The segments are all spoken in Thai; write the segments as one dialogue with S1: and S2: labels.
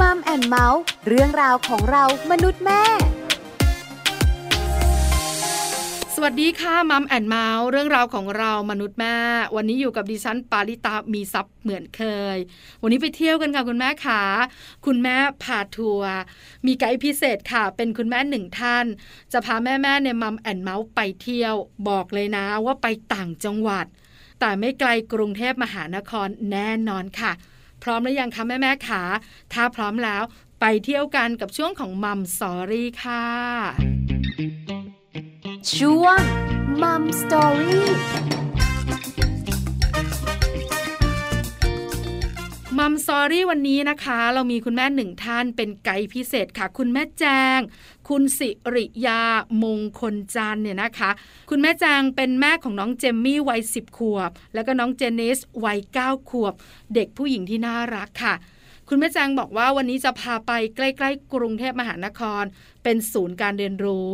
S1: Mom and Mouth เรื่องราวของเรามนุษย์แม่
S2: สวัสดีค่ะ Mom and Mouth เรื่องราวของเรามนุษย์แม่วันนี้อยู่กับดิฉันปาริตามีซับเหมือนเคย วันนี้ไปเที่ยวกันค่ะคุณแม่ขาคุณแม่พาทัวร์มีไกด์พิเศษค่ะ เป็นคุณแม่หนึ่งท่าน จะพาแม่แม่ใน Mom and Mouth ไปเที่ยว บอกเลยนะว่าไปต่างจังหวัด แต่ไม่ไกลกรุงเทพมหานครแน่นอนค่ะ พร้อมหรือยังคะแม่แม่ขาถ้าพร้อมแล้วไปเที่ยวกันกับช่วงของ Mom Story ค่ะ
S1: ช่วง
S2: Mom Story Mom Story วันนี้นะคะ เรามีคุณแม่หนึ่งท่านเป็นไกด์พิเศษค่ะ คุณแม่แจง คุณสิริยามงคลจันเนี่ยนะคะ คุณแม่แจงเป็นแม่ของน้องเจมมี่วัยสิบขวบ แล้วก็น้องเจนนิสวัยเก้าขวบ เด็กผู้หญิงที่น่ารักค่ะคุณแม่แจงบอกว่าวันนี้จะพาไปใกล้ๆ กรุงเทพมหานคร เป็นศูนย์การเรียนรู้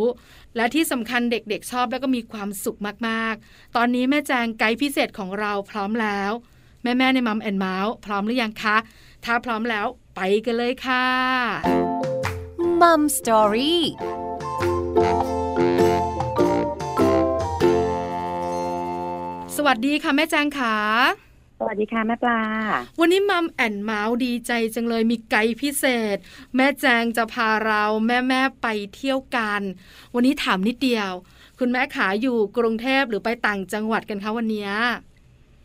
S2: และที่สำคัญเด็กๆชอบแล้วก็มีความสุขมากๆ ตอนนี้แม่แจงไกด์พิเศษของเราพร้อมแล้ว แม่ๆใน Mom and Mouth พร้อมหรือยังคะ ถ้าพร้อมแล้วไปกันเลยค่ะ
S1: Mom Storyส
S2: วัสดีค่ะแม่แจงค่ะ
S3: สวัสดีค่ะแม่ปลา
S2: วันนี้มัมแอนเมาส์ดีใจจังเลยมีไกด์พิเศษ แม่แจงจะพาเราแม่แม่ไปเที่ยวกัน วันนี้ถามนิดเดียว คุณแม่ขาอยู่กรุงเทพหรือไปต่างจังหวัดกันคะวันนี้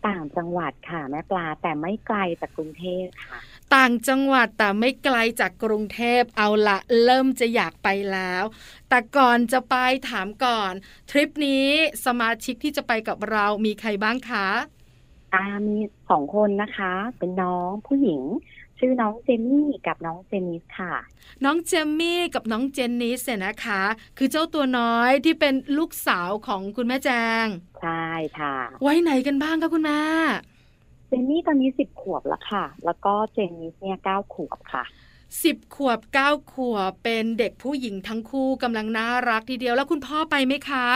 S3: ต่างจังหวัดค่ะแม่ปลาแต่ไม่ไกลจากกรุงเทพค่ะ
S2: ต่างจังหวัดแต่ไม่ไกลจากกรุงเทพเอาละเริ่มจะอยากไปแล้ว แต่ก่อนจะไปถามก่อน ทริปนี้สมาชิกที่จะไปกับเรามีใครบ้างคะ
S3: อามีสองคนนะคะ เป็นน้องผู้หญิง ชื่อน้องเจนนี่กับน้องเจนนิสค่ะ
S2: น้องเจมมี่กับน้องเจนนิสเนี่ยนะคะ คือเจ้าตัวน้อยที่เป็นลูกสาวของคุณแม่แจง
S3: ใช่ค่ะ
S2: ไว้ไหนกันบ้างคะคุณแม่
S3: เจนนี่ตอนนี้สิบขวบแล้วค่ะ แล้วก็เจนนิสเนี่ยเก้าขวบค่ะ
S2: สิบขวบเก้าขวบเป็นเด็กผู้หญิงทั้งคู่กำลังน่ารักทีเดียวแล้วคุณพ่อไปไหมคะ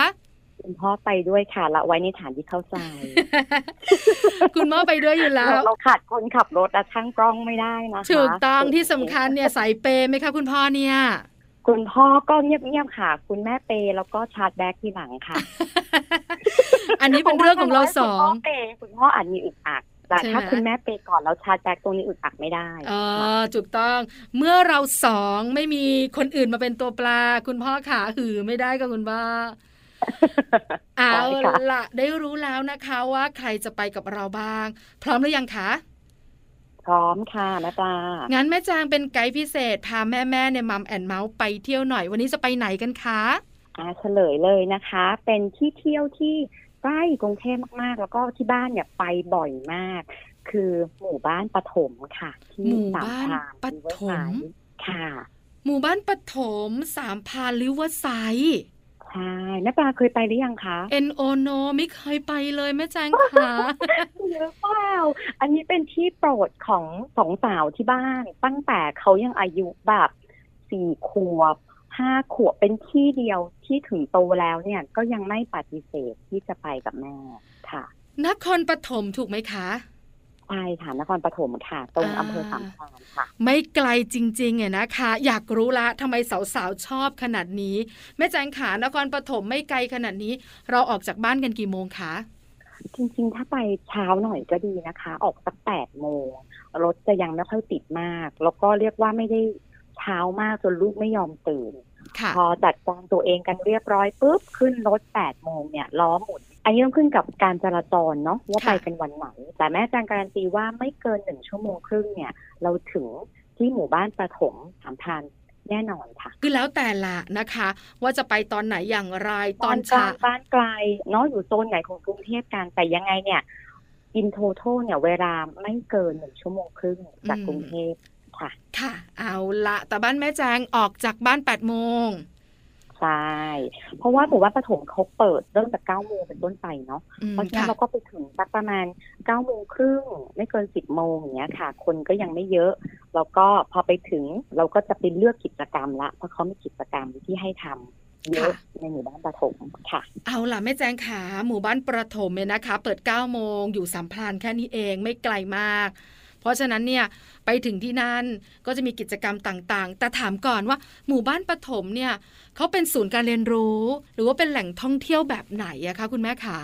S3: คุณพ่อไปด้วยค่ะละไว้ในฐานที่เข้าใจ
S2: คุณพ่อไปด้วยอยู่แล้ว
S3: เราขาดคนขับรถแต่ช่างกล้องไม่ได้นะคะ
S2: ถูกต้องที่สำคัญเนี่ยสายเปไหมคะคุณพ่อเนี่ย
S3: คุณพ่อก็เงียบๆค่ะ คุณแม่เปแล้วก็ชาร์จแบ็กที่หลังค่ะ
S2: อันนี้เป็นเรื่องของเราสอง
S3: คุณพ่อเปคุณพ่ออาจมีอึดอัดแต่ถ้าคุณแม่ pay ก่อนแล้ว charge back ตรงนี้อึดอัดไม่ได้
S2: อ๋อถูกต้อง เมื่อเราสองไม่มีคนอื่นมาเป็นตัวปลา คุณพ่อขาหือไม่ได้กับคุณพ่อ เอาละได้รู้แล้วนะคะว่าใครจะไปกับเราบ้าง พร้อมหรือยังคะ
S3: พร้อมค่ะแม่ปลา
S2: งั้นแม่จางเป็นไกด์พิเศษ พาแม่แม่ในมัมแอนเมาส์ไปเที่ยวหน่อย วันนี้จะไปไหนกันคะ
S3: อ่าเฉลยเลยนะคะ เป็นที่เที่ยวที่ใกล้กรุงเทพมากๆ แล้วก็ที่บ้านเนี่ยไปบ่อยมาก คือหมู่บ้านปฐมค่ะ ที่
S2: หมู่บ้านปฐม
S3: ค่ะ
S2: หมู่บ้านปฐมสามพานลิเวอร์ไซ
S3: ใช่แม่ปลาเคยไปหรือยังคะ
S2: เอ็นโอโนไม่เคยไปเลยแม่แจงค่ะ
S3: เยอะเปล่าอันนี้เป็นที่โปรดของสองสาวที่บ้าน ตั้งแต่เขายังอายุแบบสี่ขวบห้าขวบเป็นที่เดียวที่ถึงโตแล้วเนี่ยก็ยังไม่ปฏิเสธที่จะไปกับแม่ค่ะ
S2: นครปฐมถูกไหมคะ
S3: ใช่ค่ะนครปฐมค่ะ ตรงอำเภอสามพรานค่ะ ไม่
S2: ไกลจริงๆเนี่ยนะคะ อยากรู้ละทำไมสาวๆชอบขนาดนี้แม่แจงขานครปฐมไม่ไกลขนาดนี้ เราออกจากบ้านกันกี่โมงคะ
S3: จริงๆ ถ้าไปเช้าหน่อยก็ดีนะคะ ออกสักแปดโมงรถจะยังไม่ค่อยติดมาก แล้วก็เรียกว่าไม่ได้เช้ามากจนลูกไม่ยอมตื่น พอจัดการตัวเองกันเรียบร้อยปุ๊บขึ้นรถแปดโมงเนี่ยล้อหมุน อันนี้ต้องขึ้นกับการจราจรเนาะว่าไปเป็นวันไหน แต่แม่จางการันตีว่าไม่เกินหนึ่งชั่วโมงครึ่งเนี่ย เราถึงที่หมู่บ้านประถมสามพันแน่นอนค่ะ
S2: คือแล้วแต่ละนะคะ ว่าจะไปตอนไหนอย่างไรตอน
S3: เช้าบ้านไกลเนาะอยู่โซนไหนของกรุงเทพกันแต่ยังไงเนี่ยอินโทโทเนี่ยเวลาไม่เกินหนึ่งชั่วโมงครึ่งจากกรุงเทพค่ะ
S2: ค่ะ เอาละแต่บ้านแม่แจงออกจากบ้านแปดโมง
S3: ใช่ เพราะว่าหมู่บ้านปฐมเขาเปิดเริ่มจากเก้าโมงเป็นต้นไปเนาะเพราะฉะนั้นเราก็ไปถึงสักประมาณเก้าโมงครึ่งไม่เกินสิบโมงอย่างเงี้ยค่ะ คนก็ยังไม่เยอะ แล้วก็พอไปถึงเราก็จะไปเลือกกิจกรรมละ เพราะเขามีกิจกรรมที่ให้ทำเยอะในหมู่บ้านประถมค่ะ
S2: เอาล่ะแม่แจงขาหมู่บ้านประถมเนี่ยนะคะ เปิดเก้าโมงอยู่สามพลานแค่นี้เองไม่ไกลมาก เพราะฉะนั้นเนี่ยไปถึงที่นั่นก็จะมีกิจกรรมต่างๆ แต่ถามก่อนว่าหมู่บ้านปฐมเนี่ยเขาเป็นศูนย์การเรียนรู้ หรือว่าเป็นแหล่งท่องเที่ยวแบบไหนอะคะคุณแม่ขา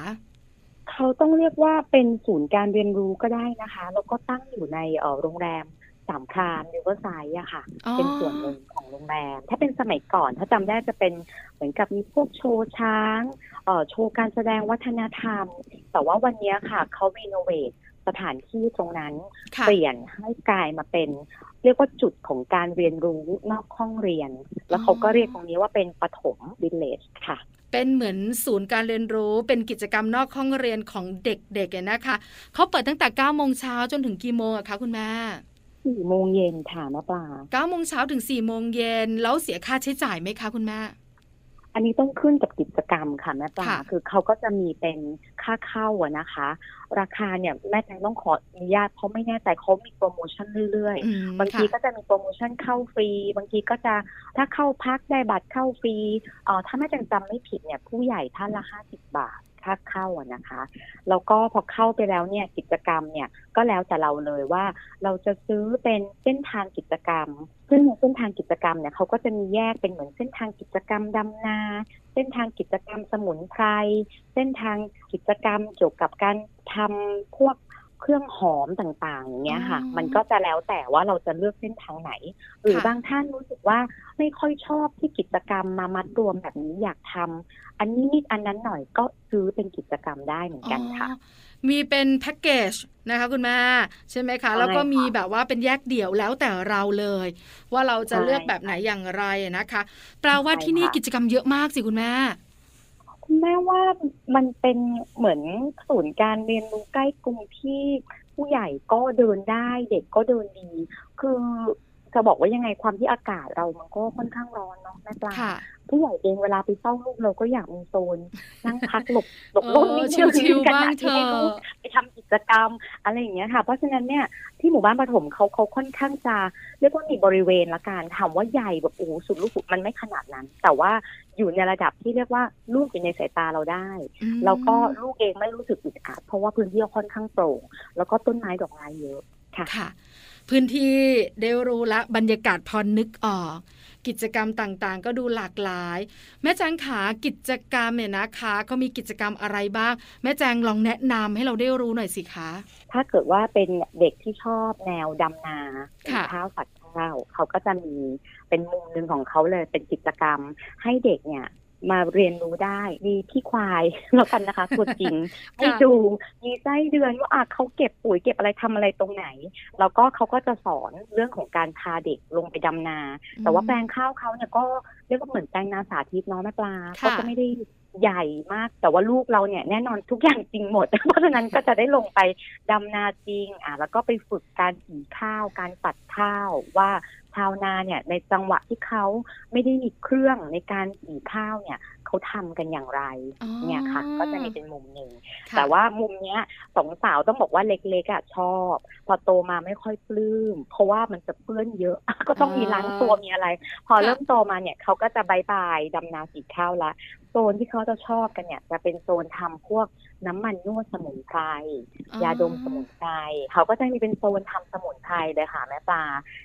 S3: เขาต้องเรียกว่าเป็นศูนย์การเรียนรู้ก็ได้นะคะแล้วก็ตั้งอยู่ในเออโรงแรมสามพรานริเวอร์ไซด์อะค่ะ เป็นส่วนหนึ่งของโรงแรม ถ้าเป็นสมัยก่อน ถ้าจำได้จะเป็นเหมือนกับมีพวกโชว์ช้างเอ่อโชว์การแสดงวัฒนธรรม แต่ว่าวันนี้ค่ะเขารีโนเวท สถานที่ตรงนั้น เปลี่ยนให้กลายมาเป็น เรียกว่าจุดของการเรียนรู้นอกห้องเรียน แล้วเขาก็เรียกตรงนี้ว่าเป็นปฐมวิลเลจค่ะ
S2: เป็นเหมือนศูนย์การเรียนรู้เป็นกิจกรรมนอกห้องเรียนของเด็กๆนะคะเขาเปิดตั้งแต่9โมงเช้าจนถึงกี่โมงอะคะคุณแม่
S3: สี่โมงเย็นค่ะมะปลา
S2: เก้าโมงเช้าถึงสี่โมงเย็นแล้วเสียค่าใช้จ่ายไหมคะคุณแม่
S3: อันนี้ต้องขึ้นกับกิจกรรมค่ะแม่ปลาคือเขาก็จะมีเป็นค่าเข้าอะนะคะ ราคาเนี่ยแม่แจงต้องขออนุญาตเพราะไม่แน่ใจเขามีโปรโมชั่นเรื่อยๆ บางทีก็จะมีโปรโมชั่นเข้าฟรี บางทีก็จะถ้าเข้าพักได้บัตรเข้าฟรีเอ่อถ้าแม่แจงจำไม่ผิดเนี่ยผู้ใหญ่ท่านละห้าสิบบาท ภาคเข้าอะนะคะแล้วก็พอเข้าไปแล้วเนี่ยกิจกรรมเนี่ยก็แล้วแต่เราเลยว่าเราจะซื้อเป็นเส้นทางกิจกรรม ซึ่งในเส้นทางกิจกรรมเนี่ยเขาก็จะมีแยกเป็นเหมือนเส้นทางกิจกรรมดำนา เส้นทางกิจกรรมสมุนไพรเส้นทางกิจกรรมเกี่ยวกับการทำพวก เครื่องหอมต่างๆ อย่างเงี้ยค่ะ มันก็จะแล้วแต่ว่าเราจะเลือกเส้นทางไหน หรือบางท่านรู้สึกว่าไม่ค่อยชอบที่กิจกรรมมามัดรวมแบบนี้อยากทำอันนี้นิดอันนั้นหน่อยก็ซื้อเป็นกิจกรรมได้เหมือนกันค่ะ
S2: มีเป็นแพ็กเกจนะคะคุณแม่ใช่ไหมคะ แล้วก็มีแบบว่าเป็นแยกเดี่ยวแล้วแต่เราเลย ว่าเราจะเลือกแบบไหนอย่างไรนะคะแปลว่าที่นี่กิจกรรมเยอะมากสิคุณแม่
S3: คุณแม่ว่ามันเป็นเหมือนศูนย์การเรียนรู้ใกล้กรุงที่ผู้ใหญ่ก็เดินได้เด็กก็เดินดี คือ จะบอกว่ายังไงความที่อากาศเรามันก็ค่อนข้างร้อนเนาะแม่ปลาผู้ใหญ่เองเวลาไปเฝ้าลูกเราก็อยากมีโซนนั่งพักหลบหลบ
S2: ร่มนิดนึงขณะ
S3: ที่ให้ลูกไปทำกิจกรรมอะไรอย่างเงี้ยค่ะ เพราะฉะนั้นเนี่ยที่หมู่บ้านปฐมเขาเขาค่อนข้างจะเรียกว่ามีบริเวณละกันถามว่าใหญ่แบบโอ้สุดลูกมันไม่ขนาดนั้น แต่ว่าอยู่ในระดับที่เรียกว่าลูกอยู่ในสายตาเราได้แล้วก็ลูกเองไม่รู้สึกอึดอัดเพราะว่าพื้นที่ค่อนข้างโปร่งแล้วก็ต้นไม้ดอกไม้เยอะ
S2: ค่ะ พื้นที่ได้รู้ละบรรยากาศพอนึกออก กิจกรรมต่างๆ ก็ดูหลากหลาย แม่แจงขากิจกรรมเนี่ยนะคะเขามีกิจกรรมอะไรบ้าง แม่แจงลองแนะนำให้เราได้รู้หน่อยสิคะ
S3: ถ้าเกิดว่าเป็นเด็กที่ชอบแนวดำนาข้าวสัตว์ข้าวเขาก็จะมีเป็นมุมหนึ่งของเขาเลยเป็นกิจกรรมให้เด็กเนี่ย มาเรียนรู้ได้มีพี่ควายแล้วกันนะคะตัวจริงให้ดูมีไส้เดือนว่าอะเขาเก็บปุ๋ยเก็บอะไรทำอะไรตรงไหน แล้วก็เขาก็จะสอนเรื่องของการพาเด็กลงไปดำนา แต่ว่าแปลงข้าวเขาเนี่ยก็เรียกว่าเหมือนแปลงนาสาธิตเนาะแม่ปลาก็จะไม่ได้ใหญ่มากแต่ว่าลูกเราเนี่ยแน่นอนทุกอย่างจริงหมด เพราะฉะนั้นก็จะได้ลงไปดำนาจริงอะแล้วก็ไปฝึกการสีข้าวการปัดข้าวว่า ชาวนาเนี่ยในจังหวะที่เขาไม่ได้มีเครื่องในการสีข้าวเนี่ย เขาทำกันอย่างไรเนี่ยค่ะ ก็จะมีเป็นมุมหนึ่ง แต่ว่ามุมเนี้ยสองสาวต้องบอกว่าเล็กๆอะชอบ พอโตมาไม่ค่อยปลื้ม เพราะว่ามันจะเปื้อนเยอะ ก็ต้องมีล้างตัวมีอะไร พอเริ่มโตมาเนี่ยเขาก็จะบายบายดำนาสีข้าวละโซนที่เขาจะชอบกันเนี่ย จะเป็นโซนทำพวกน้ำมันนวดสมุนไพรยาดมสมุนไพรเขาก็จะมีเป็นโซนทำสมุนไพรเลยค่ะแม่ปลา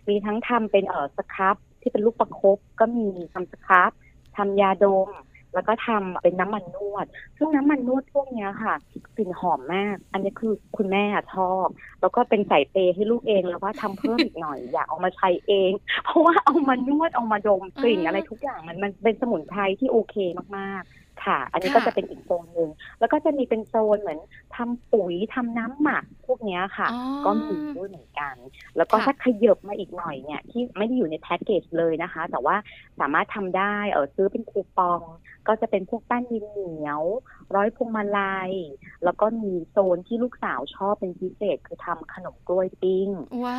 S3: มีทั้งทำเป็นเออสครับที่เป็นลูกประคบก็มีทำสครับทำยาดม แล้วก็ทำเป็นน้ำมันนวด ซึ่งน้ำมันนวดพวกนี้ค่ะกลิ่นหอมมาก อันนี้คือคุณแม่ชอบ แล้วก็เป็นใส่เปให้ลูกเองแล้วว่าทำเพิ่มอีกหน่อย อยากเอามาใช้เอง เพราะว่าเอามานวดเอามาดมกลิ่นอะไรทุกอย่างมันมันเป็นสมุนไพรที่โอเคมาก ค่ะ อันนี้ก็จะเป็นอีกโซนหนึ่งแล้วก็จะมีเป็นโซนเหมือนทำปุ๋ยทำน้ำหมักพวกนี้ค่ะ ก็มีด้วยเหมือนกัน แล้วก็ถ้าขยับมาอีกหน่อยเนี่ยที่ไม่ได้อยู่ในแพ็กเกจเลยนะคะ แต่ว่าสามารถทำได้เออซื้อเป็นคูปอง ก็จะเป็นพวกแป้นดินเหนียว ร้อยพวงมาลัย แล้วก็มีโซนที่ลูกสาวชอบเป็นพิเศษคือทำขนมกล้วยปิ้ง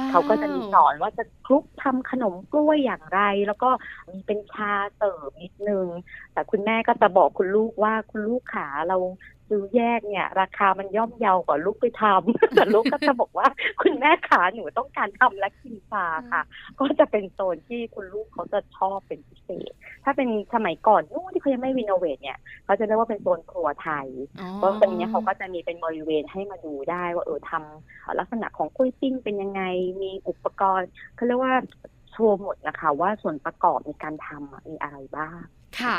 S3: เขาก็จะมีสอนว่าจะคลุกทำขนมกล้วยอย่างไร แล้วก็มีเป็นชาเสิร์ฟนิดนึง แต่คุณแม่ก็จะบอกคุณลูกว่าคุณลูกขาเรา ซื้อแยกเนี่ย ราคามันย่อมเยาวกว่าลูกไปทำแต่ลูกก็จะบอกว่า คุณแม่ขาหนูต้องการทำและกินปลาค่ะ ก็จะเป็นโซนที่คุณลูกเขาจะชอบเป็นพิเศษ ถ้าเป็นสมัยก่อนนู่นที่เขายังไม่รีโนเวทเนี่ยเขาจะเรียกว่าเป็นโซนครัวไทย
S2: อ๋อ
S3: เพราะตรงเนี้ยเขาก็จะมีเป็นบริเวณให้มาดูได้ว่าเออทำลักษณะของกล้วยปิ้งเป็นยังไงมีอุปกรณ์เขาเรียกว่าโชว์หมดนะคะว่าส่วนประกอบในการทำอะมีอะไรบ้าง
S2: ค่ะ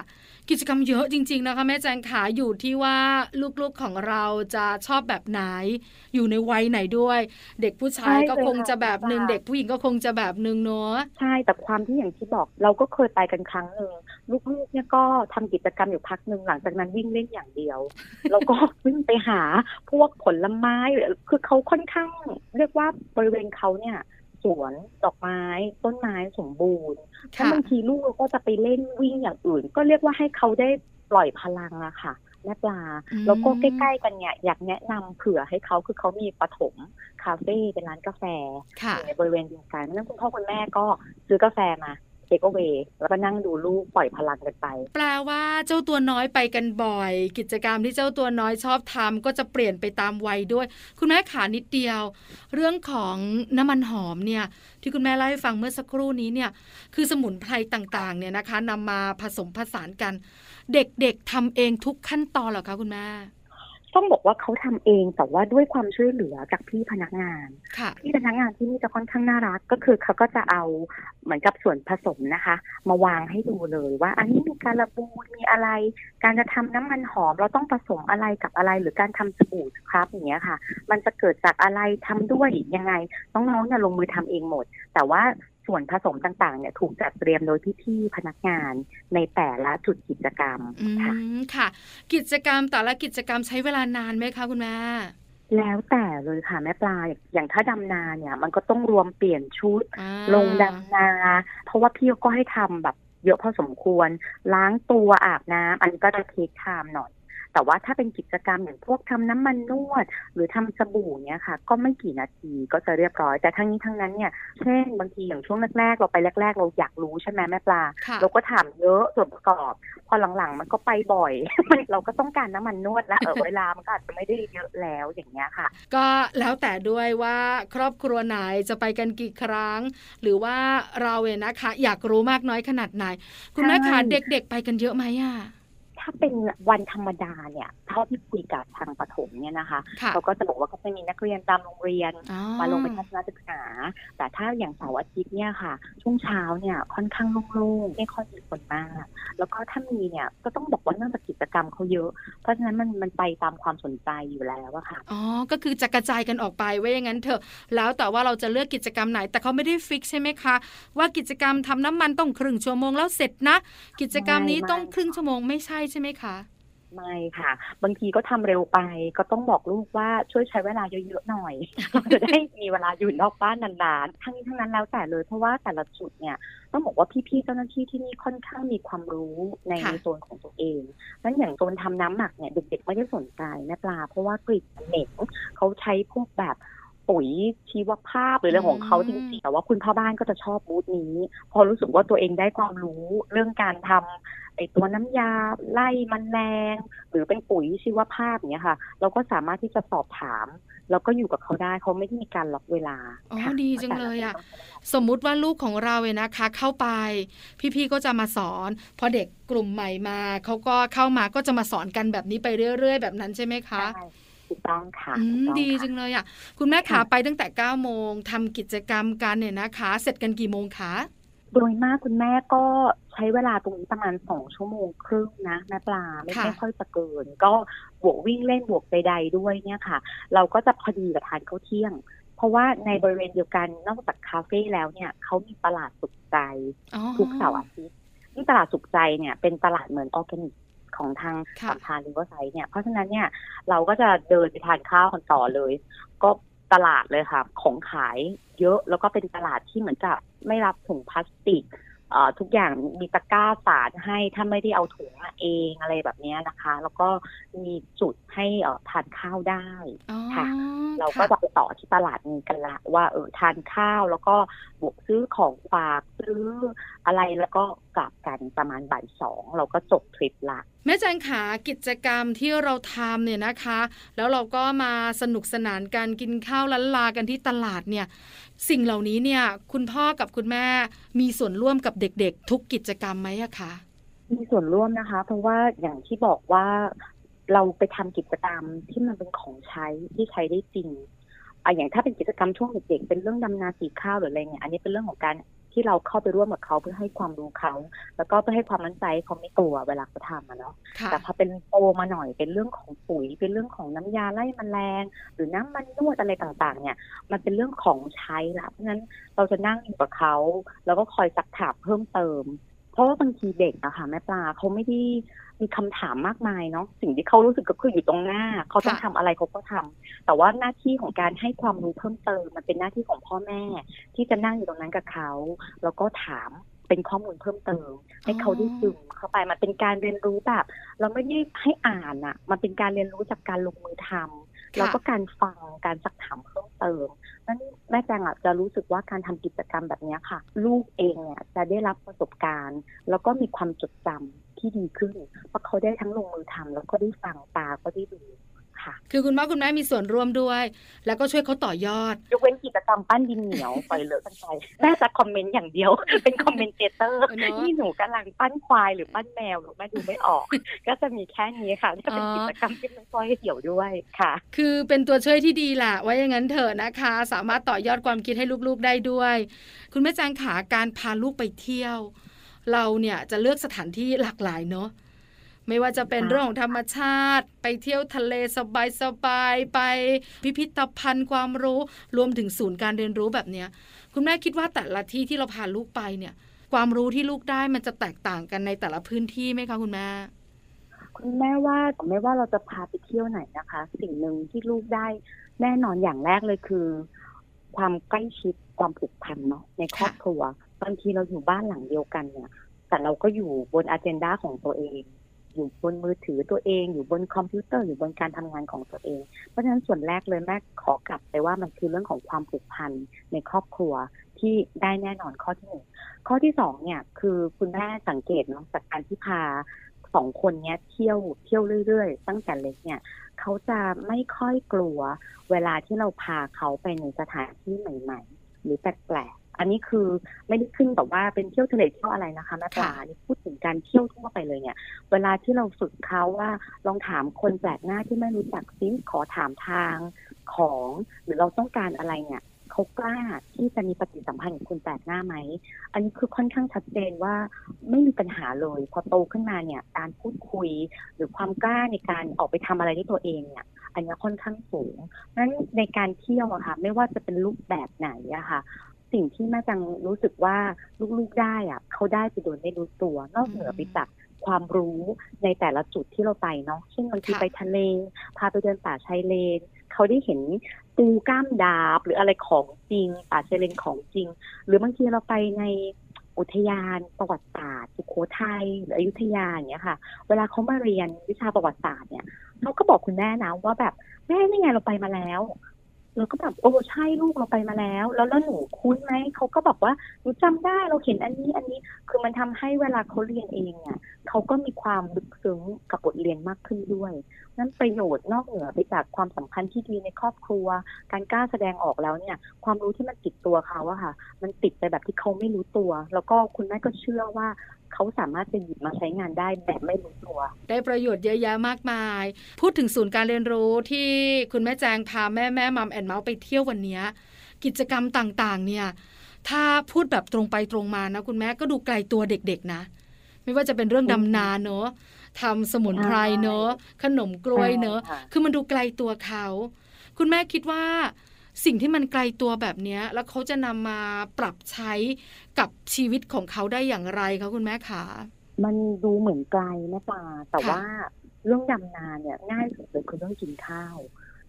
S2: กิจกรรมเยอะจริง ๆ นะคะแม่แจงขาอยู่ที่ว่าลูกๆของเราจะชอบแบบไหน อยู่ในวัยไหนด้วย เด็กผู้ชาย
S3: ใช่
S2: ก็
S3: เลย
S2: คงจะแบบหนึ่ง
S3: ค่ะ
S2: เด็กผู้หญิงก็คงจะแบบหนึ่งเนอะ
S3: ใช่แต่ความที่อย่างที่บอกเราก็เคยไปกันครั้งหนึ่งลูกๆเนี่ยก็ทำกิจกรรมอยู่พักหนึ่งหลังจากนั้นวิ่งเล่นอย่างเดียวแล้วก็วิ่งไปหาพวกผลไม้คือเขาค่อนข้าง เรียกว่าบริเวณเขาเนี่ย สวนดอกไม้ ต้นไม้สมบูรณ์แล้ว
S2: ค่ะ
S3: บางทีลูกเราก็จะไปเล่นวิ่งอย่างอื่น ก็เรียกว่าให้เขาได้ปล่อยพลังอะค่ะแม่ปลา
S2: อืม
S3: แล้วก็ใกล้ ๆ กันเนี่ยอยากแนะนำเผื่อให้เขาคือเขามีปฐมคาเฟ่เป็นร้านกาแฟ
S2: ค่ะ
S3: อยู่ในบริเวณเดียวกันเพราะฉะนั้นคุณพ่อคุณแม่ก็ซื้อกาแฟมา เทคเวแล้วก็นั่งดูลูกปล่อยพลังกันไป
S2: แปลว่าเจ้าตัวน้อยไปกันบ่อย กิจกรรมที่เจ้าตัวน้อยชอบทำก็จะเปลี่ยนไปตามวัยด้วย คุณแม่ขานิดเดียว เรื่องของน้ำมันหอมเนี่ย ที่คุณแม่เล่าให้ฟังเมื่อสักครู่นี้เนี่ย คือสมุนไพรต่างๆ เนี่ยนะคะนำมาผสมผสานกัน เด็กๆทำเองทุกขั้นตอนเหรอคะคุณแม่
S3: ต้องบอกว่าเขาทำเองแต่ว่าด้วยความช่วยเหลือจากพี่พนักงาน
S2: ค่ะ
S3: พี่พนักงานที่นี่จะค่อนข้างน่ารักก็คือเขาก็จะเอาเหมือนกับส่วนผสมนะคะ มาวางให้ดูเลยว่า อันนี้มีการระบูนมีอะไร การจะทำน้ำมันหอม เราต้องผสมอะไรกับอะไรหรือการทำสบู่ครับอย่างเงี้ยค่ะ มันจะเกิดจากอะไรทำด้วยยังไงน้องๆเนี่ยลงมือทำเองหมด แต่ว่า ส่วนผสมต่างๆเนี่ยถูกจัดเตรียมโดยพี่ๆพนักงานในแต่ละจุดกิจกรรม
S2: อื
S3: ค่ะ
S2: มค่ะ กิจกรรมแต่ละกิจกรรมใช้เวลานานไหมคะคุณแม่
S3: แล้วแต่เลยค่ะแม่ปลาอย่างถ้าดำนาเนี่ย มันก็ต้องรวมเปลี่ยนชุด
S2: อ่า
S3: ลงดำนา เพราะว่าพี่ก็ให้ทำแบบเยอะพอสมควร ล้างตัวอาบน้ำอันนี้ก็จะเทคไทม์หน่อย แต่ว่าถ้าเป็นกิจกรรมอย่างพวกทำน้ำมันนวด หรือทำสบู่เนี่ยค่ะ ก็ไม่กี่นาทีก็จะเรียบร้อย แต่ทั้งนี้ทั้งนั้นเนี่ยเช่นบางทีอย่างช่วงแรกๆเราไปแรก ๆ เราอยากรู้ใช่ไหมแม่ปลา
S2: ค่ะ
S3: เราก็ถามเยอะส่วนประกอบ พอหลังๆ มันก็ไปบ่อย เราก็ต้องการน้ำมันนวดแล้วเออเวลามันก็อาจจะไม่ได้เยอะแล้วอย่างเงี้ยค่ะ
S2: ก็แล้วแต่ด้วยว่าครอบครัวไหนจะไปกันกี่ครั้ง หรือว่าเราเองนะคะ อยากรู้มากน้อยขนาดไหน คุณแม่คะ
S3: ใช่
S2: เด็กๆไปกันเยอะไหมอะ
S3: ถ้าเป็นวันธรรมดาเนี่ย เท่าที่คุยกับทางปฐมเนี่ยนะคะ
S2: ค่ะ
S3: เขาก็จะบอกว่าก็จะมีนักเรียนตามโรงเรียน
S2: อ๋อ
S3: มาลงไปทัศนศึกษา แต่ถ้าอย่างเสาร์อาทิตย์เนี่ยค่ะ ช่วงเช้าเนี่ยค่อนข้างโล่งๆไม่ค่อยมีคนมาก แล้วก็ถ้ามีเนี่ยก็ต้องบอกว่าเนื่องจากกิจกรรมเขาเยอะ เพราะฉะนั้นมันมันไปตามความสนใจอยู่แล้วอะค่ะ
S2: อ๋อก็คือจะกระจายกันออกไปว่าอย่างนั้นเถอะ แล้วแต่ว่าเราจะเลือกกิจกรรมไหน แต่เขาไม่ได้ฟิกใช่ไหมคะ ว่ากิจกรรมทำน้ำมันต้องครึ่งชั่วโมงแล้วเสร็จนะ กิจกรรมนี้
S3: ไม่
S2: ต้อง
S3: ไม่
S2: ครึ่งชั่วโมงไม่ใช่ใช่ไหมคะ
S3: ไม่ค่ะ บางทีก็ทำเร็วไป ก็ต้องบอกลูกว่าช่วยใช้เวลาเยอะๆหน่อยเราจะได้มีเวลาอยู่นอกบ้านนานๆทั้งนี้ทั้งนั้นแล้วแต่เลยเพราะว่าแต่ละจุดเนี่ยต้องบอกว่าพี่ๆเจ้าหน้าที่ที่นี่ค่อนข้างมีความรู้ใน
S2: ค่ะ
S3: ในโซนของตัวเองนั้นอย่างโซนทำน้ำหมักเนี่ยเด็กๆไม่ได้สนใจแม่ปลาเพราะว่ากลิ่นมันเหม็นเขาใช้พวกแบบ ปุ๋ยชีวภาพหรือเรื่องของเขาจริงๆแต่ว่าคุณพ่อบ้านก็จะชอบบูธนี้ พอรู้สึกว่าตัวเองได้ความรู้เรื่องการทำไอตัวน้ำยาไล่แมันแรงหรือเป็นปุ๋ยชีวภาพอย่างเงี้ยค่ะ เราก็สามารถที่จะสอบถาม แล้วก็อยู่กับเขาได้เขาไม่ได้มีการล็อกเวลา
S2: อ๋อ
S3: ค่ะ
S2: ดีจังเลยอะสมมุติว่าลูกของเราเนี่ยนะคะ เข้าไป พี่ๆก็จะมาสอน พอเด็กกลุ่มใหม่มาเขาก็เข้ามาก็จะมาสอนกันแบบนี้ไปเรื่อย ๆ แบบนั้นใช่ไหมคะ
S3: ใช่ถูก ต้องค่ะ
S2: อื
S3: ถูก
S2: ม
S3: ต้อง
S2: ดี
S3: ค่ะ
S2: จังเลยอะคุณแม่ขา
S3: ค่ะ
S2: ไปตั้งแต่9ก้าโมงทำกิจกรรมกันเนี่ยนะคะ เสร็จกันกี่โมงคะ
S3: โดยมากคุณแม่ก็ใช้เวลาตรงนี้ประมาณสองชั่วโมงครึ่งนะแม่ปลาไม่
S2: ค่ะ
S3: ไม่ค่อยจะเกิน ก็บวกวิ่งเล่นบวกใดๆด้วยเนี่ยค่ะ เราก็จะพอดีกับทานข้าวเที่ยง เพราะว่าในบริเวณเดียวกันนอกจากคาเฟ่แล้วเนี่ยเขามีตลาดสุขใจ
S2: อ๋อ
S3: ทุกเสาร์อาทิตย์ที่ตลาดสุขใจเนี่ยเป็นตลาดเหมือนออร์แกนิก ของทาง
S2: ค่ะ
S3: สามพราน Riverside เนี่ย เพราะฉะนั้นเนี่ยเราก็จะเดินไปทานข้าวกันต่อเลย ก็ตลาดเลยค่ะ ของขายเยอะแล้วก็เป็นตลาดที่เหมือนกับไม่รับถุงพลาสติกเอ่อทุกอย่างมีตะกร้าสารให้ถ้าไม่ได้เอาถุงมาเองอะไรแบบเนี้ยนะคะ แล้วก็มีจุดให้เอ่อทานข้าวได้
S2: อ๋อ
S3: ค่ะ เราก็
S2: ค่ะ
S3: จะไปต่อที่ตลาดนี้กันละว่าเออทานข้าวแล้วก็บวกซื้อของฝากซื้อ อะไรแล้วก็กลับกันประมาณบ่ายสองเราก็จบทริปละ
S2: แม่แจงขากิจกรรมที่เราทำเนี่ยนะคะ แล้วเราก็มาสนุกสนานกันกินข้าวล้นลากันที่ตลาดเนี่ย สิ่งเหล่านี้เนี่ย คุณพ่อกับคุณแม่มีส่วนร่วมกับเด็กๆ ทุกกิจกรรมไหมอะคะ
S3: มีส่วนร่วมนะคะ เพราะว่าอย่างที่บอกว่าเราไปทำกิจกรรมที่มันเป็นของใช้ที่ใช้ได้จริงอะอย่างถ้าเป็นกิจกรรมช่วงเด็กๆเป็นเรื่องดำนาสีข้าวหรืออะไรเงี้ยอันนี้เป็นเรื่องของการ ที่เราเข้าไปร่วมกับเขาเพื่อให้ความรู้เขา แล้วก็เพื่อให้ความมั่นใจเขาไม่กลัวเวลาเขาทำอะเนาะแต่พอเป็นโตมาหน่อยเป็นเรื่องของปุ๋ย เป็นเรื่องของน้ำยาไล่มแมลง หรือน้ำมันนวดอะไรต่างๆ เนี่ย มันเป็นเรื่องของใช้ละเพราะฉะนั้นเราจะนั่งอยู่กับเขา แล้วก็คอยสักถามเพิ่มเติม เพราะว่าบางทีเด็กอะค่ะแม่ปลาเขาไม่ได้ มีคำถามมากมายเนาะสิ่งที่เขารู้สึกก็คืออยู่ตรงหน้า เขาต้องทำอะไรเขาก็ทำแต่ว่าหน้าที่ของการให้ความรู้เพิ่มเติมมันเป็นหน้าที่ของพ่อแม่ ที่จะนั่งอยู่ตรงนั้นกับเขา แล้วก็ถามเป็นข้อมูลเพิ่มเติม ให้เขาได้ซึมเข้าไปมันเป็นการเรียนรู้แบบ เราไม่ได้ให้อ่านอะมันเป็นการเรียนรู้จากการลงมือทำแล้วก็การฟังการสักถามเพิ่มเติมนั่นแม่แจงอะจะรู้สึกว่าการทำกิจกรรมแบบนี้ค่ะ ลูกเองเนี่ยจะได้รับประสบการณ์ แล้วก็มีความจดจำ ที่ดีขึ้นเพราะเขาได้ทั้งลงมือทำแล้วก็ได้ฟังตาก็ได้ดู
S2: ค่ะคือคุณพ่อคุณแม่มีส่วนร่วมด้วย แล้วก็ช่วยเขาต่อยอด
S3: ยกเว้นกิจกรรมปั้นดินเหนียวไปเลยกันไปแม่จะ comment อย่างเดียว เป็นคอมเมนเตอร์ที่หนูกำลังปั้นควายหรือปั้นแมวหรือแม่ดูไม่ออก ก็จะมีแค่นี้ค่ะจะเป็นกิจกรรมที่ไม่ค่อยเกี่ยวด้วยค่ะ
S2: คือเป็นตัวช่วยที่ดีแหละว่าอย่างนั้นเถอะนะคะ สามารถต่อยอดความคิดให้ลูกๆได้ด้วย คุณแม่จางขาการพาลูกไปเที่ยว เราเนี่ยจะเลือกสถานที่หลากหลายเนาะไม่ว่าจะเป็นเรื่องของธรรมชาติ ไปเที่ยวทะเลสบายๆไปพิพิธภัณฑ์ความรู้รวมถึงศูนย์การเรียนรู้แบบเนี้ยคุณแม่คิดว่าแต่ละที่ที่เราพาลูกไปเนี่ย ความรู้ที่ลูกได้มันจะแตกต่างกันในแต่ละพื้นที่ไหมคะคุณแม่
S3: คุณแม่ว่าไม่ว่าเราจะพาไปเที่ยวไหนนะคะ สิ่งหนึ่งที่ลูกได้แน่นอนอย่างแรกเลยคือ ความใกล้ชิดความผูกพันเนาะในครอบครัว บางทีเราอยู่บ้านหลังเดียวกันเนี่ย แต่เราก็อยู่บนอเจนดาของตัวเอง อยู่บนมือถือตัวเอง อยู่บนคอมพิวเตอร์ อยู่บนการทำงานของตัวเอง เพราะฉะนั้นส่วนแรกเลยแม่ขอกลับไปว่ามันคือเรื่องของความผูกพันในครอบครัวที่ได้แน่นอนข้อที่หนึ่งข้อที่สองเนี่ย คือคุณแม่สังเกตเนาะจากการที่พาสองคนเนี้ยเที่ยวเที่ยวเรื่อยๆ ตั้งแต่เล็กเนี่ยเขาจะไม่ค่อยกลัว เวลาที่เราพาเขาไปในสถานที่ใหม่ ๆ หรือแปลก อันนี้คือไม่ได้ขึ้นแบบว่าเป็นเที่ยวทะเลเที่ยวอะไรนะคะแม่ปลานี่พูดถึงการเที่ยวทั่วไปเลยเนี่ย เวลาที่เราฝึกเขาว่าลองถามคนแปลกหน้าที่ไม่รู้จักซิขอถามทางของหรือเราต้องการอะไรเนี่ยเขากล้าที่จะมีปฏิสัมพันธ์กับคนแปลกหน้าไหม อันนี้คือค่อนข้างชัดเจนว่าไม่มีปัญหาเลย พอโตขึ้นมาเนี่ย การพูดคุย หรือความกล้าในการออกไปทำอะไรที่ตัวเองเนี่ย อันนี้ค่อนข้างสูงนั้นในการเที่ยวอะค่ะ ไม่ว่าจะเป็นรูปแบบไหนอะค่ะ สิ่งที่แม่จังรู้สึกว่าลูกๆได้อะเขาได้ไปโดยไม่รู้ตัว นอกเหนือไปจากความรู้ในแต่ละจุดที่เราไปเนาะเช่นบางทีไปทะเล พาไปเดินป่าชายเลน เขาได้เห็นตูก้ามดาบ หรืออะไรของจริง ป่าชายเลนของจริง หรือบางทีเราไปในอุทยานประวัติศาสตร์สุโขทัยหรืออยุธยาอย่างเงี้ยค่ะ เวลาเขามาเรียนวิชาประวัติศาสตร์เนี่ยเขาก็บอกคุณแม่นะว่าแบบแม่นี่ไงเราไปมาแล้ว เราก็แบบโอ้ใช่ลูกเราไปมาแล้ว แล้วแล้วหนูคุ้นไหมเขาก็บอกว่าหนูจำได้เราเห็นอันนี้อันนี้คือมันทำให้เวลาเขาเรียนเองเนี่ยเขาก็มีความลึกซึ้งกับบทเรียนมากขึ้นด้วยนั่นประโยชน์นอกเหนือไปจากความสัมพันธ์ที่ดีในครอบครัว การกล้าแสดงออกแล้วเนี่ย ความรู้ที่มันติดตัวเขาอะค่ะ มันติดไปแบบที่เขาไม่รู้ตัว แล้วก็คุณแม่ก็เชื่อว่า เขาสามารถจะหยิบมาใช้งานได้แบบไม่รู้ตัว
S2: ได้ประโยชน์เยอะแยะมากมาย พูดถึงศูนย์การเรียนรู้ที่คุณแม่แจงพาแม่แม่มัมแอนเมาส์ไปเที่ยววันนี้กิจกรรมต่างๆ เนี่ย ถ้าพูดแบบตรงไปตรงมานะ คุณแม่ก็ดูไกลตัวเด็กๆนะ ไม่ว่าจะเป็นเรื่องดำนาเนอะทำสมุนไพรเนอะขนมกล้วยเนอะคือมันดูไกลตัวเขา คุณแม่คิดว่า สิ่งที่มันไกลตัวแบบนี้แล้วเขาจะนำมาปรับใช้กับชีวิตของเขาได้อย่างไรคะคุณแม่คะ
S3: มันดูเหมือนไกลนะปาแต่ว่าเรื่องดำนาเนี่ยง่ายสุดเลยคือเรื่องกินข้าว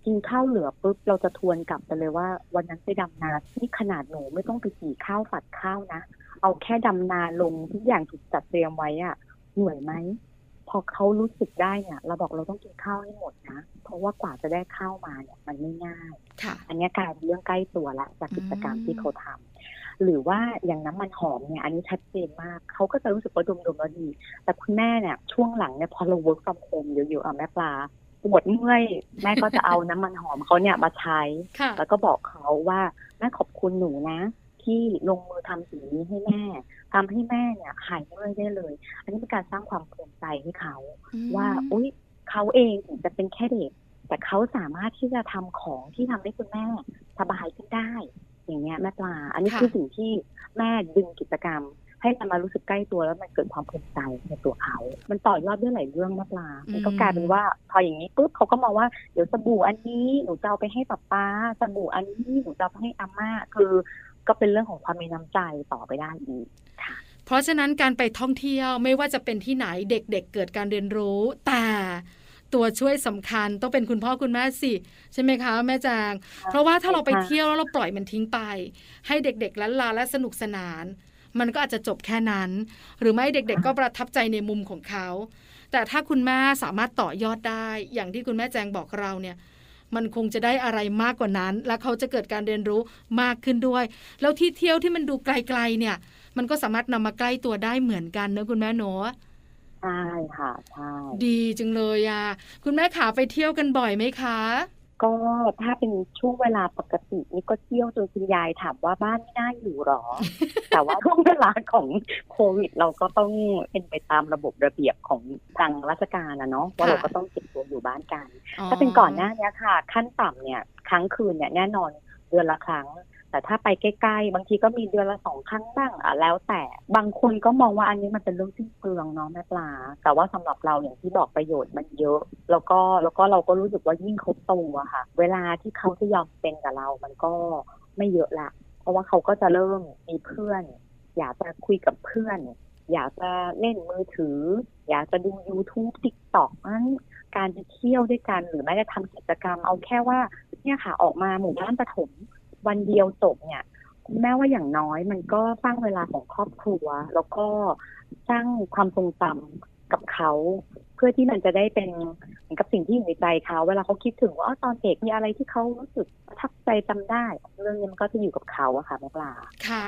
S3: กินข้าวเหลือปุ๊บเราจะทวนกลับไปเลยว่า วันนั้นไปดำนาที่ขนาดหนูไม่ต้องไปกี่ข้าวฝัดข้าวนะ เอาแค่ดำนาลงทุกอย่างถูกจัดเตรียมไว้อะเหนื่อยไหม พอเขารู้สึกได้เนี่ย เราบอกเราต้องกินข้าวให้หมดนะ เพราะว่ากว่าจะได้ข้าวมาเนี่ยมันไม่ง่ายอันนี้กลายเป็นเรื่องใกล้ตัวละจากกิจกรรมที่เขาทำหรือว่าอย่างน้ำมันหอมเนี่ย อันนี้ชัดเจนมากเขาก็จะรู้สึกว่าดมๆแล้วดี แต่คุณแม่เนี่ยช่วงหลังเนี่ยพอเรา work from home เยอะๆอะแม่ปลาปวดเมื่อยแม่ก็จะเอาน้ำมันหอมเขาเนี่ยมาใช้
S2: ค่ะ
S3: แล้วก็บอกเขาว่าแม่ขอบคุณหนูนะ ที่ลงมือทำสิ่งนี้ให้แม่ทำให้แม่เนี่ยหายเมื่อยได้เลย อันนี้เป็นการสร้างความภูมิใจให้เขา ว่าอุ้ยเขาเองถึงจะเป็นแค่เด็ก แต่เขาสามารถที่จะทำของที่ทำให้คุณแม่สบายขึ้นได้ อย่างเงี้ยแม่ปลา อันนี้
S2: ค่ะ
S3: คือสิ่งที่แม่ดึงกิจกรรม ให้มันมารู้สึกใกล้ตัวแล้วมันเกิดความภูมิใจในตัวเขา มันต่อยอดด้วยหลายเรื่องแม่ปลามันก็กลายเป็นว่าพออย่างนี้ปุ๊บเขาก็มองว่าเดี๋ยวสบู่อันนี้หนูจะเอาไปให้ป๊าป๊าสบู่อันนี้หนูจะเอาไปให้อาม่าคือ ก็เป็นเรื่องของความมีน้ำใจต่อไปได้อีก
S2: เพราะฉะนั้นการไปท่องเที่ยวไม่ว่าจะเป็นที่ไหนเด็กๆเเกิดการเรียนรู้ แต่ตัวช่วยสำคัญต้องเป็นคุณพ่อคุณแม่สิ ใช่ไหมคะ แม่แจงเพราะว่าถ้าเราไปเที่ยวแล้วเราปล่อยมันทิ้งไป ให้เด็กๆล้นลาและสนุกสนาน มันก็อาจจะจบแค่นั้น หรือไม่เด็กๆ ก็ประทับใจในมุมของเขา แต่ถ้าคุณแม่สามารถต่อยอดได้ อย่างที่คุณแม่แจงบอกเราเนี่ย มันคงจะได้อะไรมากกว่านั้น และเขาจะเกิดการเรียนรู้มากขึ้นด้วย แล้วที่เที่ยวที่มันดูไกลๆเนี่ย มันก็สามารถนำมาใกล้ตัวได้เหมือนกันเนอะคุณแม่เนอะ
S3: ใช่ค่ะใช่
S2: ดีจังเลยอะคุณแม่ขาไปเที่ยวกันบ่อยไหมคะ
S3: ก็ถ้าเป็นช่วงเวลาปกตินี่ก็เที่ยวจนคุณยายถามว่าบ้านไม่น่าอยู่หรอ แต่ว่าช่วงเวลาของโควิด เราก็ต้องเป็นไปตามระบบระเบียบของทางราชการนะเนาะว่าเราก็ต้องเก็บตัวอยู่บ้านกัน ถ้าเป็นก่อนหน้านี้ค่ะ ขั้นต่ำเนี่ยครั้งคืนเนี่ยแน่นอนเดือนละครั้ง แต่ถ้าไปใกล้ๆ บางทีก็มีเดือนละสองครั้งบ้างอะแล้วแต่บางคนก็มองว่าอันนี้มันเป็นเรื่องสิ้นเปลืองเนาะแม่ปลา แต่ว่าสำหรับเราอย่างที่บอกประโยชน์มันเยอะ แล้วก็แล้วก็เราก็รู้สึกว่ายิ่งเขาโตอะค่ะ เวลาที่เขาจะยอมเป็นกับเรา มันก็ไม่เยอะละ เพราะว่าเขาก็จะเริ่มมีเพื่อน อยากจะคุยกับเพื่อน อยากจะเล่นมือถือ อยากจะดู YouTube TikTok นั้นการไปเที่ยวด้วยกันหรือแม้จะทำกิจกรรมเอาแค่ว่าเนี่ยค่ะออกมาหมู่บ้านปฐม วันเดียวจบเนี่ยคุณแม่ว่าอย่างน้อยมันก็สร้างเวลาของครอบครัว แล้วก็สร้างความทรงจำกับเขา เพื่อที่มันจะได้เป็นเหมือนกับสิ่งที่อยู่ในใจเขาเวลาเขาคิดถึงว่าตอนเด็กมีอะไรที่เขารู้สึกประทับใจจำได้ เรื่องนี้มันก็จะอยู่กับเขาอะค่ะแม่ปลา
S2: ค่ะ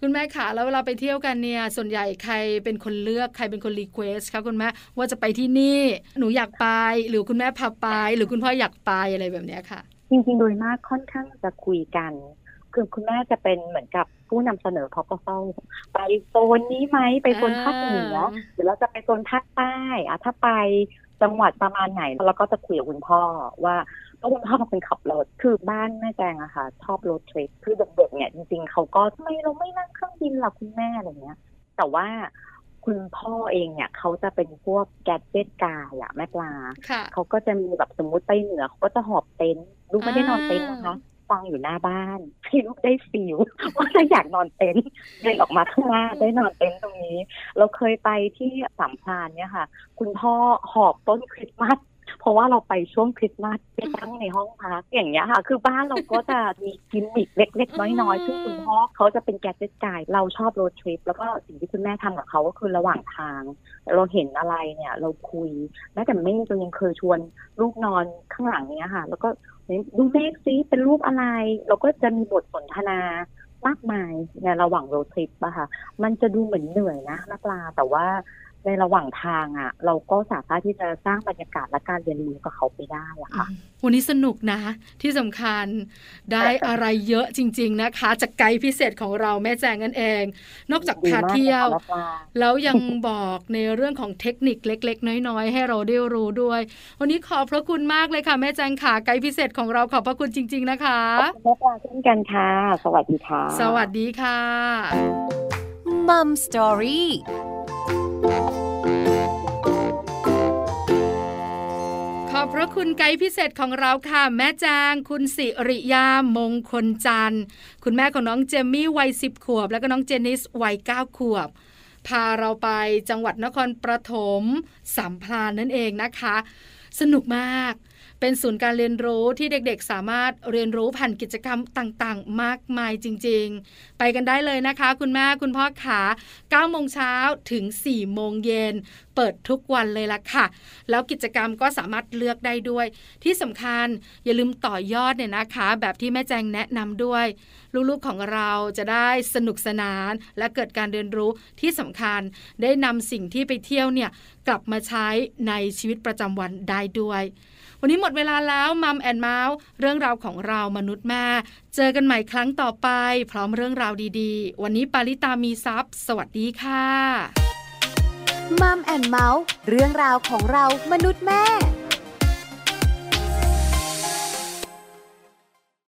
S2: คุณแม่ขาแล้วเวลาไปเที่ยวกันเนี่ยส่วนใหญ่ใครเป็นคนเลือกใครเป็นคน request คะคุณแม่ว่าจะไปที่นี่หนูอยากไป หรือคุณแม่พาไป หรือคุณพ่ออยากไปอะไรแบบเนี้ยค่ะ
S3: จริงๆ โดยมากค่อนข้างจะคุยกัน คือคุณแม่จะเป็นเหมือนกับผู้นำเสนอพอก็เฝ้าไปโซนนี้ไหมไปโซนภาคเหนือ
S2: อ่า
S3: หรือเราจะไปโซนภาคใต้อะถ้าไปจังหวัดประมาณไหนเราก็จะคุยกับคุณพ่อว่าก็คุณพ่อเป็นคนขับรถคือบ้านแม่แจงอะค่ะ ชอบรถทริปคือเด็กๆเนี่ยจริงๆเขาก็ทำไมเราไม่นั่งเครื่องบินล่ะคุณแม่อะไรเงี้ย แต่ว่าคุณพ่อเองเนี่ยเขาจะเป็นพวกแกดเจ็ตกายอะแม่ปลา
S2: ค่ะ
S3: เขาก็จะมีแบบสมมุติไปเหนือเขาก็จะหอบเต็นท์ ลูกไม่ได้นอนเต็นท์นะคะฟังอยู่หน้าบ้านให้ลูกได้ฟิลว่าถ้าอยากนอนเต็นท์เดินออกมาข้างหน้าได้นอนเต็นท์ตรงนี้ เราเคยไปที่สามพรานเนี่ยค่ะ คุณพ่อหอบต้นคริสต์มาสเพราะว่าเราไปช่วงคริสต์มาสไปตั้งในห้องพักอย่างเงี้ยค่ะ คือบ้านเราก็จะมีกิมมิคเล็ก ๆ น้อยๆซึ่งคุณพ่อเขาจะเป็นแกจ g ต t กายเราชอบโรดทริปแล้วก็สิ่งที่คุณแม่ทำกับเขาก็คือระหว่างทาง เราเห็นอะไรเนี่ย เราคุยแม้แต่เมฆเรายังเคยชวนลูกนอนข้างหลังเนี้ยค่ะ แล้วก็ ดูเมฆซิเป็นรูปอะไร เราก็จะมีบทสนทนามากมายในระหว่างโรดทริปอะค่ะ มันจะดูเหมือนเหนื่อยนะนักลาแต่ว่า ในระหว่างทางอะเราก็สามารถที่จะสร้างบรรยากาศและการเรียนรู้กับเขาไปได้อะค่ะ
S2: วันนี้สนุกนะ ที่สำคัญได้อะไรเยอะจริง ๆนะคะ จากไกด์พิเศษของเราแม่แจงนั่นเอง นอกจากพาเที่ยว
S3: ดีมากเลยค่ะนักปลา
S2: แล้วยังบอกในเรื่องของเทคนิคเล็ก ๆ น้อย ๆ ให้เราได้รู้ด้วย วันนี้ขอบพระคุณมากเลยค่ะ แม่แจงค่ะไกด์พิเศษของเราขอบพระคุณจริง ๆ นะคะ
S3: ขอบคุณแม่ปลาเช่นกันค่ะ สวัสดีค่ะ
S2: สวัสดีค่ะ
S1: มัมสตอรี่
S2: ขอบพระคุณไกด์พิเศษของเราค่ะ แม่แจงคุณสิริยามงคลจันทร์ คุณแม่ของน้องเจมมี่วัยสิบขวบ แล้วก็น้องเจนนิสวัยเก้าขวบพาเราไปจังหวัดนครปฐมสัมพลานนั่นเองนะคะ สนุกมาก เป็นศูนย์การเรียนรู้ที่เด็กๆ สามารถเรียนรู้ผ่านกิจกรรมต่างๆ มากมายจริง ๆ ไปกันได้เลยนะคะ คุณแม่คุณพ่อขา9โมงเช้าถึง 4 โมงเย็นเปิดทุกวันเลยล่ะค่ะ แล้วกิจกรรมก็สามารถเลือกได้ด้วย ที่สำคัญอย่าลืมต่อยอดเนี่ยนะคะ แบบที่แม่แจงแนะนำด้วย ลูกๆของเราจะได้สนุกสนานและเกิดการเรียนรู้ที่สำคัญได้นำสิ่งที่ไปเที่ยวเนี่ยกลับมาใช้ในชีวิตประจำวันได้ด้วย วันนี้หมดเวลาแล้วมัมแอนเมาส์เรื่องราวของเรามนุษย์แม่ เจอกันใหม่ครั้งต่อไป พร้อมเรื่องราวดีๆ วันนี้ปาริตามีซัพ์สวัสดีค่ะ
S1: มัมแอนเมาส์เรื่องราวของเรามนุษย์แม่